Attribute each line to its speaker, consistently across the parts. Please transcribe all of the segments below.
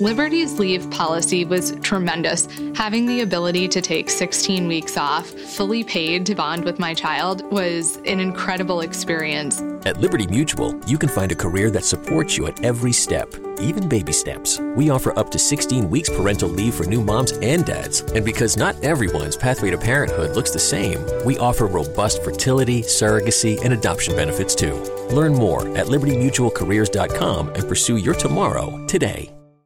Speaker 1: Liberty's leave policy was tremendous. Having the ability to take 16 weeks off, fully paid to bond with my child, was an incredible experience.
Speaker 2: At Liberty Mutual, you can find a career that supports you at every step, even baby steps. We offer up to 16 weeks parental leave for new moms and dads. And because not everyone's pathway to parenthood looks the same, we offer robust fertility, surrogacy, and adoption benefits too. Learn more at libertymutualcareers.com and pursue your tomorrow today.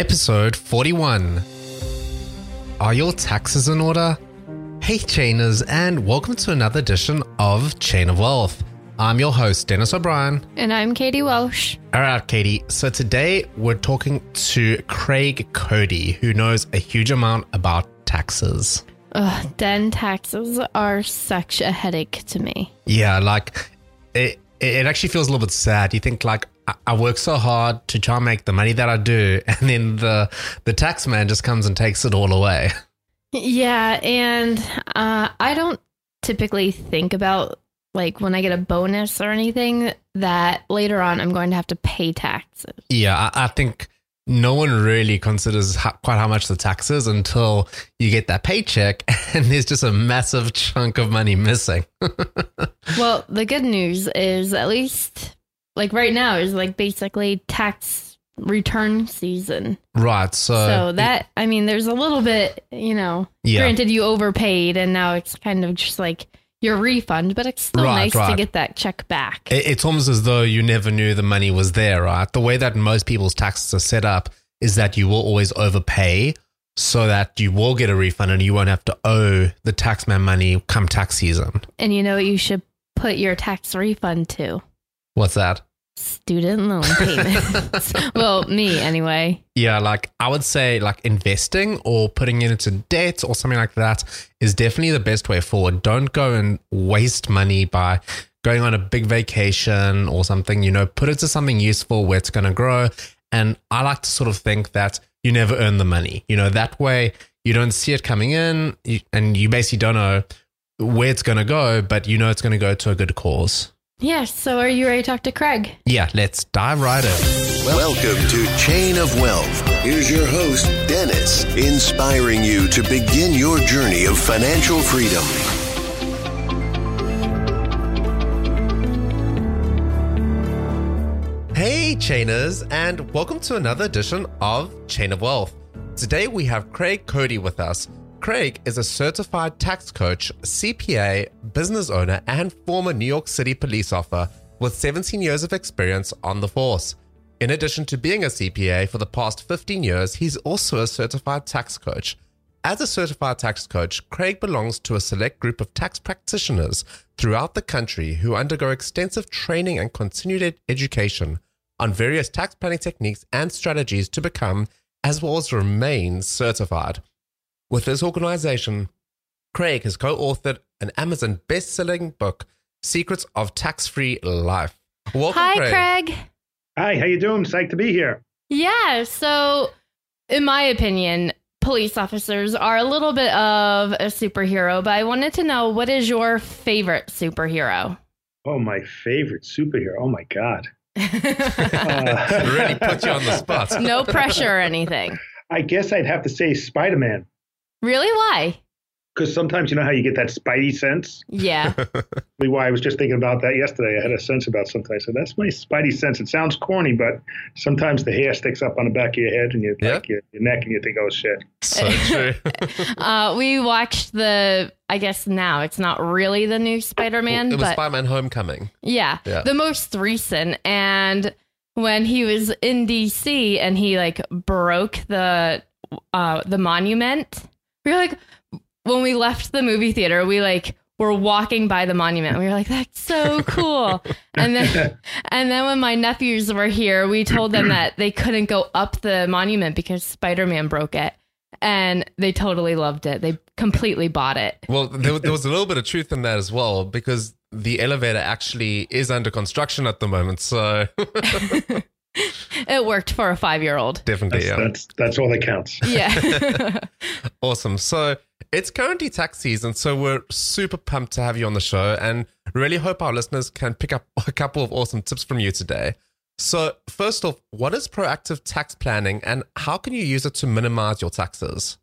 Speaker 3: Episode 41 Are your taxes in order? Hey, Chainers, and welcome to another edition of Chain of Wealth. I'm your host, Dennis O'Brien.
Speaker 4: And I'm Katie Welsh.
Speaker 3: All right, Katie. So today we're talking to Craig Cody, who knows a huge amount about taxes.
Speaker 4: Ugh, den taxes are such a headache to me.
Speaker 3: Yeah, like it, it actually feels a little bit sad. You think like I- work so hard to try and make the money that I do, and then the the tax man just comes and takes it all away.
Speaker 4: Yeah, and uh, I don't typically think about like when I get a bonus or anything that later on I'm going to have to pay taxes.
Speaker 3: Yeah, I, I think no one really considers how, quite how much the tax is until you get that paycheck, and there's just a massive chunk of money missing.
Speaker 4: Well, the good news is at least like right now is like basically tax return season.
Speaker 3: right. So,
Speaker 4: so that I mean there's a little bit, you know,
Speaker 3: Yeah.
Speaker 4: granted you overpaid and now it's kind of just like your refund, but it's still
Speaker 3: Right,
Speaker 4: nice to get that check back.
Speaker 3: It- It's almost as though you never knew the money was there, right? The way that most people's taxes are set up is that you will always overpay so that you will get a refund and you won't have to owe the taxman money come tax season.
Speaker 4: And you know what you should put your tax refund to?
Speaker 3: What's that?
Speaker 4: Student loan payments. well, me anyway.
Speaker 3: Yeah, like I would say like investing or putting it into debt or something like that is definitely the best way forward. Don't go and waste money by going on a big vacation or something, you know, put it to something useful where it's going to grow. And I like to sort of think that you never earn the money. You know, that way you don't see it coming in and you basically don't know where it's going to go, but you know it's going to go to a good cause.
Speaker 4: Yes. So are you ready to talk to Craig?
Speaker 3: Yeah, let's dive right in.
Speaker 5: Welcome to Chain of Wealth. Here's your host, Dennis, inspiring you to begin your journey of financial freedom.
Speaker 3: Hey, Chainers, and welcome to another edition of Chain of Wealth. Today we have Craig Cody with us. Craig is a certified tax coach, CPA, business owner, and former New York City police officer with 17 years of experience on the force. In addition to being a CPA for the past 15 years, he's also a certified tax coach. As a certified tax coach, Craig belongs to a select group of tax practitioners throughout the country who undergo extensive training and continued education on various tax planning techniques and strategies to become, as well as remain, certified. With this organization, Craig has co authored an Amazon best selling book, Secrets of Tax Free Life. Welcome,
Speaker 4: Hi,
Speaker 3: Craig.
Speaker 4: Craig.
Speaker 6: Hi, how you doing? Psyched to be here.
Speaker 4: Yeah. So, in my opinion, police officers are a little bit of a superhero, but I wanted to know what is your favorite superhero?
Speaker 6: Oh, my favorite superhero. Oh my god. Uh,
Speaker 3: really put you on the spot.
Speaker 4: no pressure or anything.
Speaker 6: I guess I'd have to say Spider-Man
Speaker 4: Really? Why?
Speaker 6: because sometimes you know how you get that spidey sense.
Speaker 4: Yeah.
Speaker 6: Why I was just thinking about that yesterday. I had a sense about something. I said, "That's my spidey sense." It sounds corny, but sometimes the hair sticks up on the back of your head and your,
Speaker 3: Yeah.
Speaker 6: your, your neck, and you think, "Oh shit."
Speaker 3: So true.
Speaker 4: uh, we watched the. I guess now it's not really the new Spider-Man,
Speaker 3: it was
Speaker 4: but
Speaker 3: Spider-Man Homecoming.
Speaker 4: yeah,
Speaker 3: Yeah.
Speaker 4: the most recent. And when he was in DC and he like broke the uh the monument, we were like, when we left the movie theater, we like were walking by the monument. We were like, that's so cool. and then and then when my nephews were here, we told them that they couldn't go up the monument because Spider-Man broke it. And they totally loved it. They completely bought it.
Speaker 3: Well, there, there was a little bit of truth in that as well because the elevator actually is under construction at the moment. So
Speaker 4: It worked for a five year old.
Speaker 3: definitely,
Speaker 6: That's,
Speaker 3: yeah.
Speaker 6: that's that's all that counts.
Speaker 4: Yeah.
Speaker 3: Awesome. So it's currently tax season, so we're super pumped to have you on the show and really hope our listeners can pick up a couple of awesome tips from you today. So, first off, what is proactive tax planning and how can you use it to minimize your taxes?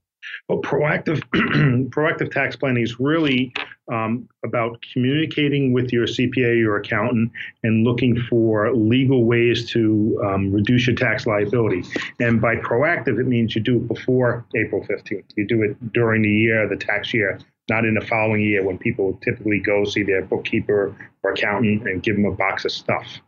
Speaker 6: Well, proactive proactive tax planning is really um, about communicating with your CPA, your accountant, and looking for legal ways to um, reduce your tax liability. And by proactive, it means you do it before April 15th. You do it during the year, the tax year, not in the following year when people typically go see their bookkeeper or accountant and give them a box of stuff.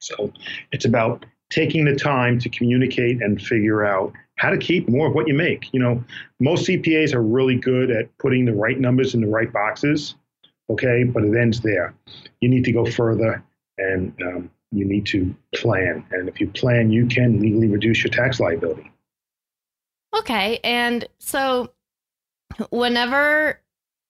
Speaker 6: So it's about taking the time to communicate and figure out how to keep more of what you make. You know, most CPAs are really good at putting the right numbers in the right boxes, okay, but it ends there. You need to go further and um, you need to plan. And if you plan, you can legally reduce your tax liability.
Speaker 4: okay. And so whenever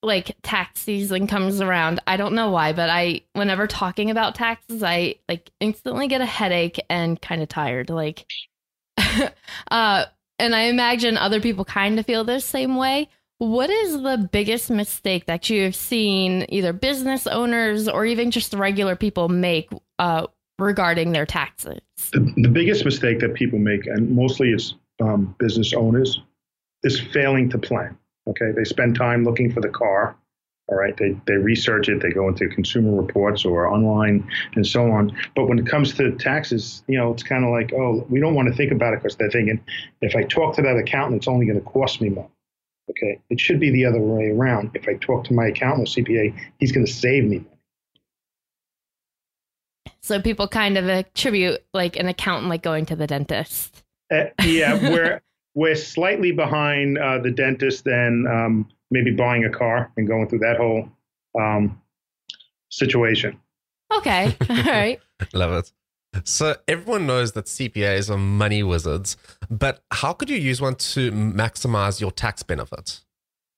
Speaker 4: like tax season comes around, I don't know why, but I whenever talking about taxes, I like instantly get a headache and kind of tired. Like uh and I imagine other people kind of feel the same way. What is the biggest mistake that you have seen either business owners or even just regular people make uh, regarding their taxes?
Speaker 6: The, the biggest mistake that people make, and mostly it's um, business owners, is failing to plan. Okay, they spend time looking for the car. All right, they they research it, they go into consumer reports or online and so on. But when it comes to taxes, you know, it's kind of like, oh, we don't want to think about it because they're thinking, if I talk to that accountant, it's only going to cost me more. Okay, it should be the other way around. If I talk to my accountant or CPA, he's going to save me money.
Speaker 4: So people kind of attribute like an accountant like going to the dentist.
Speaker 6: Uh, yeah, we're we're slightly behind uh, the dentist than um, maybe buying a car and going through that whole um, situation.
Speaker 4: Okay. All right.
Speaker 3: Love it. So, everyone knows that CPAs are money wizards, but how could you use one to maximize your tax benefits?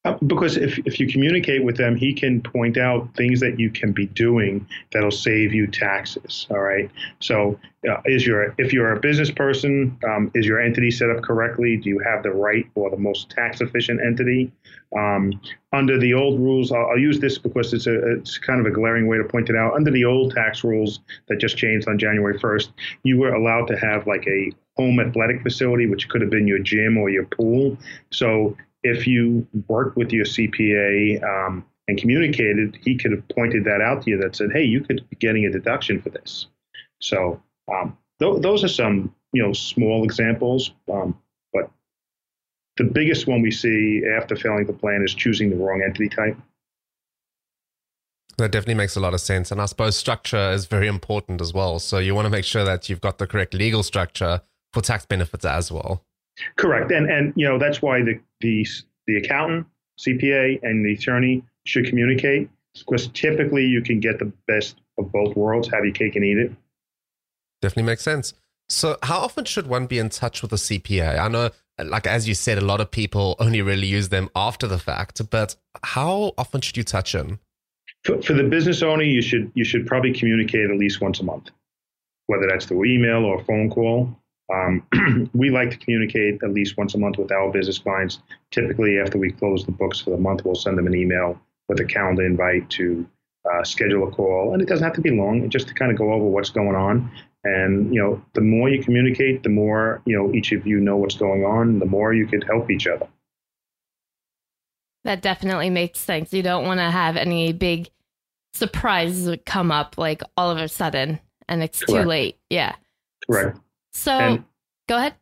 Speaker 6: Uh, because if, if you communicate with them, he can point out things that you can be doing that'll save you taxes. All right. So, uh, is your if you're a business person, um, is your entity set up correctly? Do you have the right or the most tax efficient entity? Um, under the old rules, I'll, I'll use this because it's a it's kind of a glaring way to point it out. Under the old tax rules that just changed on January 1st, you were allowed to have like a home athletic facility, which could have been your gym or your pool. So if you worked with your CPA um, and communicated, he could have pointed that out to you that said, hey, you could be getting a deduction for this. So um, th- those are some you know small examples, um, but the biggest one we see after failing the plan is choosing the wrong entity type.
Speaker 3: That definitely makes a lot of sense. And I suppose structure is very important as well. So, you want to make sure that you've got the correct legal structure for tax benefits as well.
Speaker 6: Correct, and and you know that's why the the the accountant, CPA, and the attorney should communicate because typically you can get the best of both worlds, have your cake and eat it.
Speaker 3: Definitely makes sense. So, how often should one be in touch with a CPA? I know, like as you said, a lot of people only really use them after the fact, but how often should you touch them?
Speaker 6: For, for the business owner, you should you should probably communicate at least once a month, whether that's through email or phone call. Um, we like to communicate at least once a month with our business clients. Typically, after we close the books for the month, we'll send them an email with a calendar invite to uh, schedule a call, and it doesn't have to be long, just to kind of go over what's going on. And you know, the more you communicate, the more you know each of you know what's going on. The more you could help each other.
Speaker 4: That definitely makes sense. You don't want to have any big surprises come up like all of a sudden and it's too late. Yeah.
Speaker 6: Correct.
Speaker 4: So
Speaker 6: And-
Speaker 4: go ahead.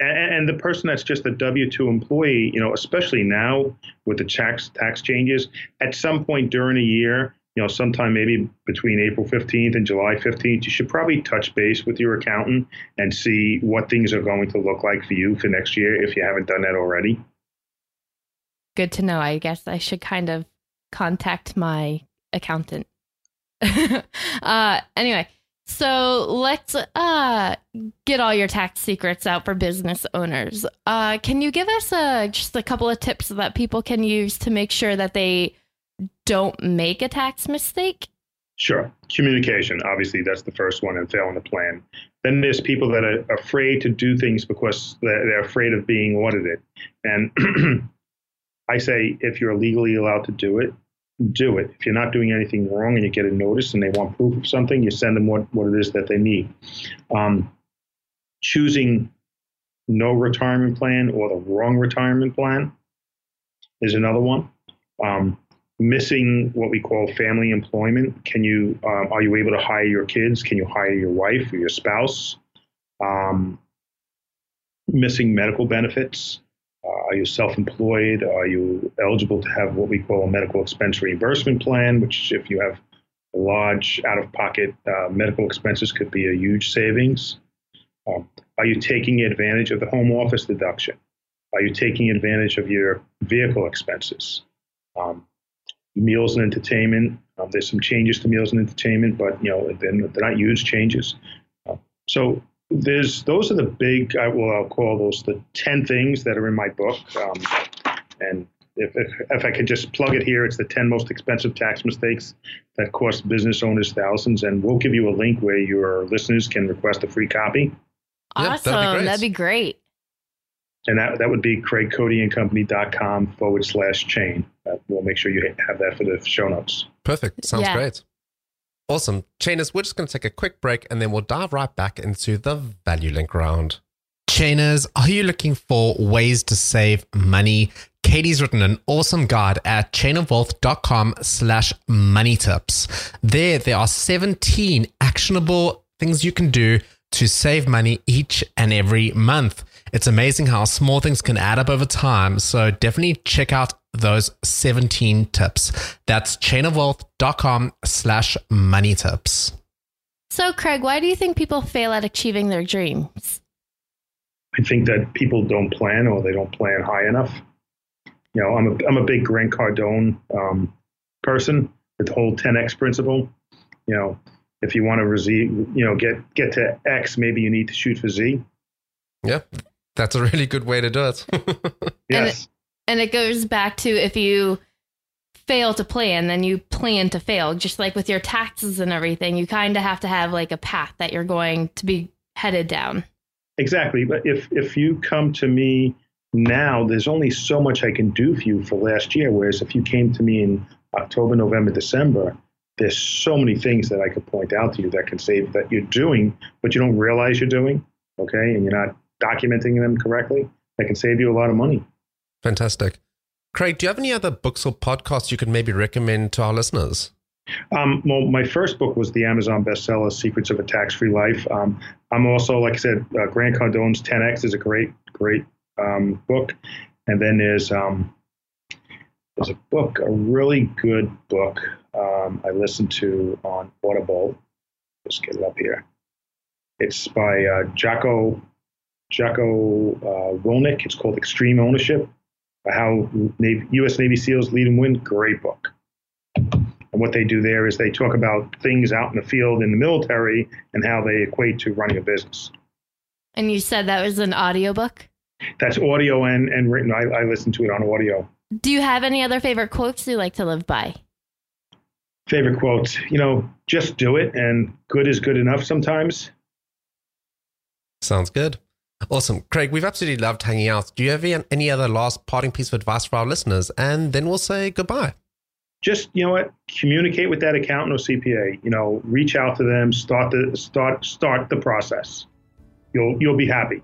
Speaker 6: And, and the person that's just a W two employee, you know, especially now with the tax tax changes, at some point during a year, you know, sometime maybe between April fifteenth and July fifteenth, you should probably touch base with your accountant and see what things are going to look like for you for next year if you haven't done that already.
Speaker 4: Good to know. I guess I should kind of contact my accountant. uh anyway, so let's uh get all your tax secrets out for business owners. Uh can you give us uh just a couple of tips that people can use to make sure that they don't make a tax mistake?
Speaker 6: Sure. Communication, obviously, that's the first one and failing to plan. Then there's people that are afraid to do things because they're, they're afraid of being audited. And I say, if you're legally allowed to do it, do it. If you're not doing anything wrong and you get a notice and they want proof of something, you send them what, what it is that they need. Um, choosing no retirement plan or the wrong retirement plan is another one. Um, missing what we call family employment. Can you um, are you able to hire your kids? Can you hire your wife or your spouse? Um, missing medical benefits. Are you self-employed? Are you eligible to have what we call a medical expense reimbursement plan? Which, if you have large out-of-pocket uh, medical expenses, could be a huge savings. Um, are you taking advantage of the home office deduction? Are you taking advantage of your vehicle expenses? Um, meals and entertainment. Um, there's some changes to meals and entertainment, but you know they're, they're not huge changes. Uh, so there's those are the big. I will I'll call those the ten things that are in my book. Um, and if, if if I could just plug it here, it's the ten most expensive tax mistakes that cost business owners thousands. And we'll give you a link where your listeners can request a free copy.
Speaker 3: Yep,
Speaker 4: awesome.
Speaker 3: that'd be great.
Speaker 4: That'd be great.
Speaker 6: And that, that would be craigcodyandcompany.com forward slash chain. Uh, we'll make sure you have that for the show notes.
Speaker 3: Perfect. Sounds
Speaker 4: Yeah.
Speaker 3: great. Awesome. Chainers, we're just going to take a quick break and then we'll dive right back into the value link round. Chainers, are you looking for ways to save money? Katie's written an awesome guide at chainofwealth.com slash money tips. There, there are 17 actionable things you can do to save money each and every month. It's amazing how small things can add up over time. So definitely check out those 17 tips. That's chainofwealth.com slash money tips.
Speaker 4: So, Craig, why do you think people fail at achieving their dreams?
Speaker 6: I think that people don't plan or they don't plan high enough. You know, I'm a, I'm a big Grant Cardone um, person. The whole 10x principle. You know, if you want to receive, you know, get get to X, maybe you need to shoot for Z.
Speaker 3: Yeah, that's a really good way to do it.
Speaker 6: Yes.
Speaker 4: And it goes back to if you fail to plan, then you plan to fail. Just like with your taxes and everything, you kind of have to have like a path that you're going to be headed down.
Speaker 6: Exactly. But if if you come to me now, there's only so much I can do for you for last year. Whereas if you came to me in October, November, December, there's so many things that I could point out to you that can save that you're doing, but you don't realize you're doing. Okay, and you're not documenting them correctly. That can save you a lot of money.
Speaker 3: Fantastic. Craig, do you have any other books or podcasts you could maybe recommend to our listeners?
Speaker 6: Um, well, my first book was the Amazon bestseller, Secrets of a Tax-Free Life. Um, I'm also, like I said, uh, Grant Cardone's 10X is a great, great um, book. And then there's um, there's a book, a really good book um, I listened to on Audible. Let's get it up here. It's by uh, Jocko Jocko uh, Willink. It's called Extreme Ownership: How Navy, U.S. Navy SEALs Lead and Win. Great book. And what they do there is they talk about things out in the field in the military and how they equate to running a business.
Speaker 4: And you said that was an audiobook.
Speaker 6: That's audio and, and written. I, I listen to it on audio.
Speaker 4: Do you have any other favorite quotes you like to live by?
Speaker 6: Favorite quotes, you know, just do it and good is good enough sometimes.
Speaker 3: Sounds good. Awesome. Craig, we've absolutely loved hanging out. Do you have any- any other last parting piece of advice for our listeners? And then we'll say goodbye.
Speaker 6: Just, you know what, communicate with that accountant or CPA, you know, reach out to them, start the start start the process. You'll you'll be happy.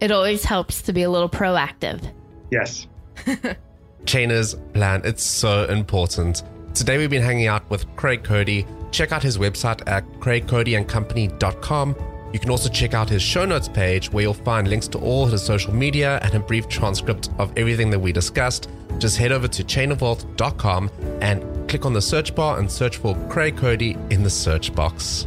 Speaker 4: It always helps to be a little proactive.
Speaker 6: Yes.
Speaker 3: Chainers plan. It's so important. Today we've been hanging out with Craig Cody. Check out his website at craigcodyandcompany.com. You can also check out his show notes page where you'll find links to all his social media and a brief transcript of everything that we discussed. Just head over to chainofwealth.com and click on the search bar and search for Craig Cody in the search box.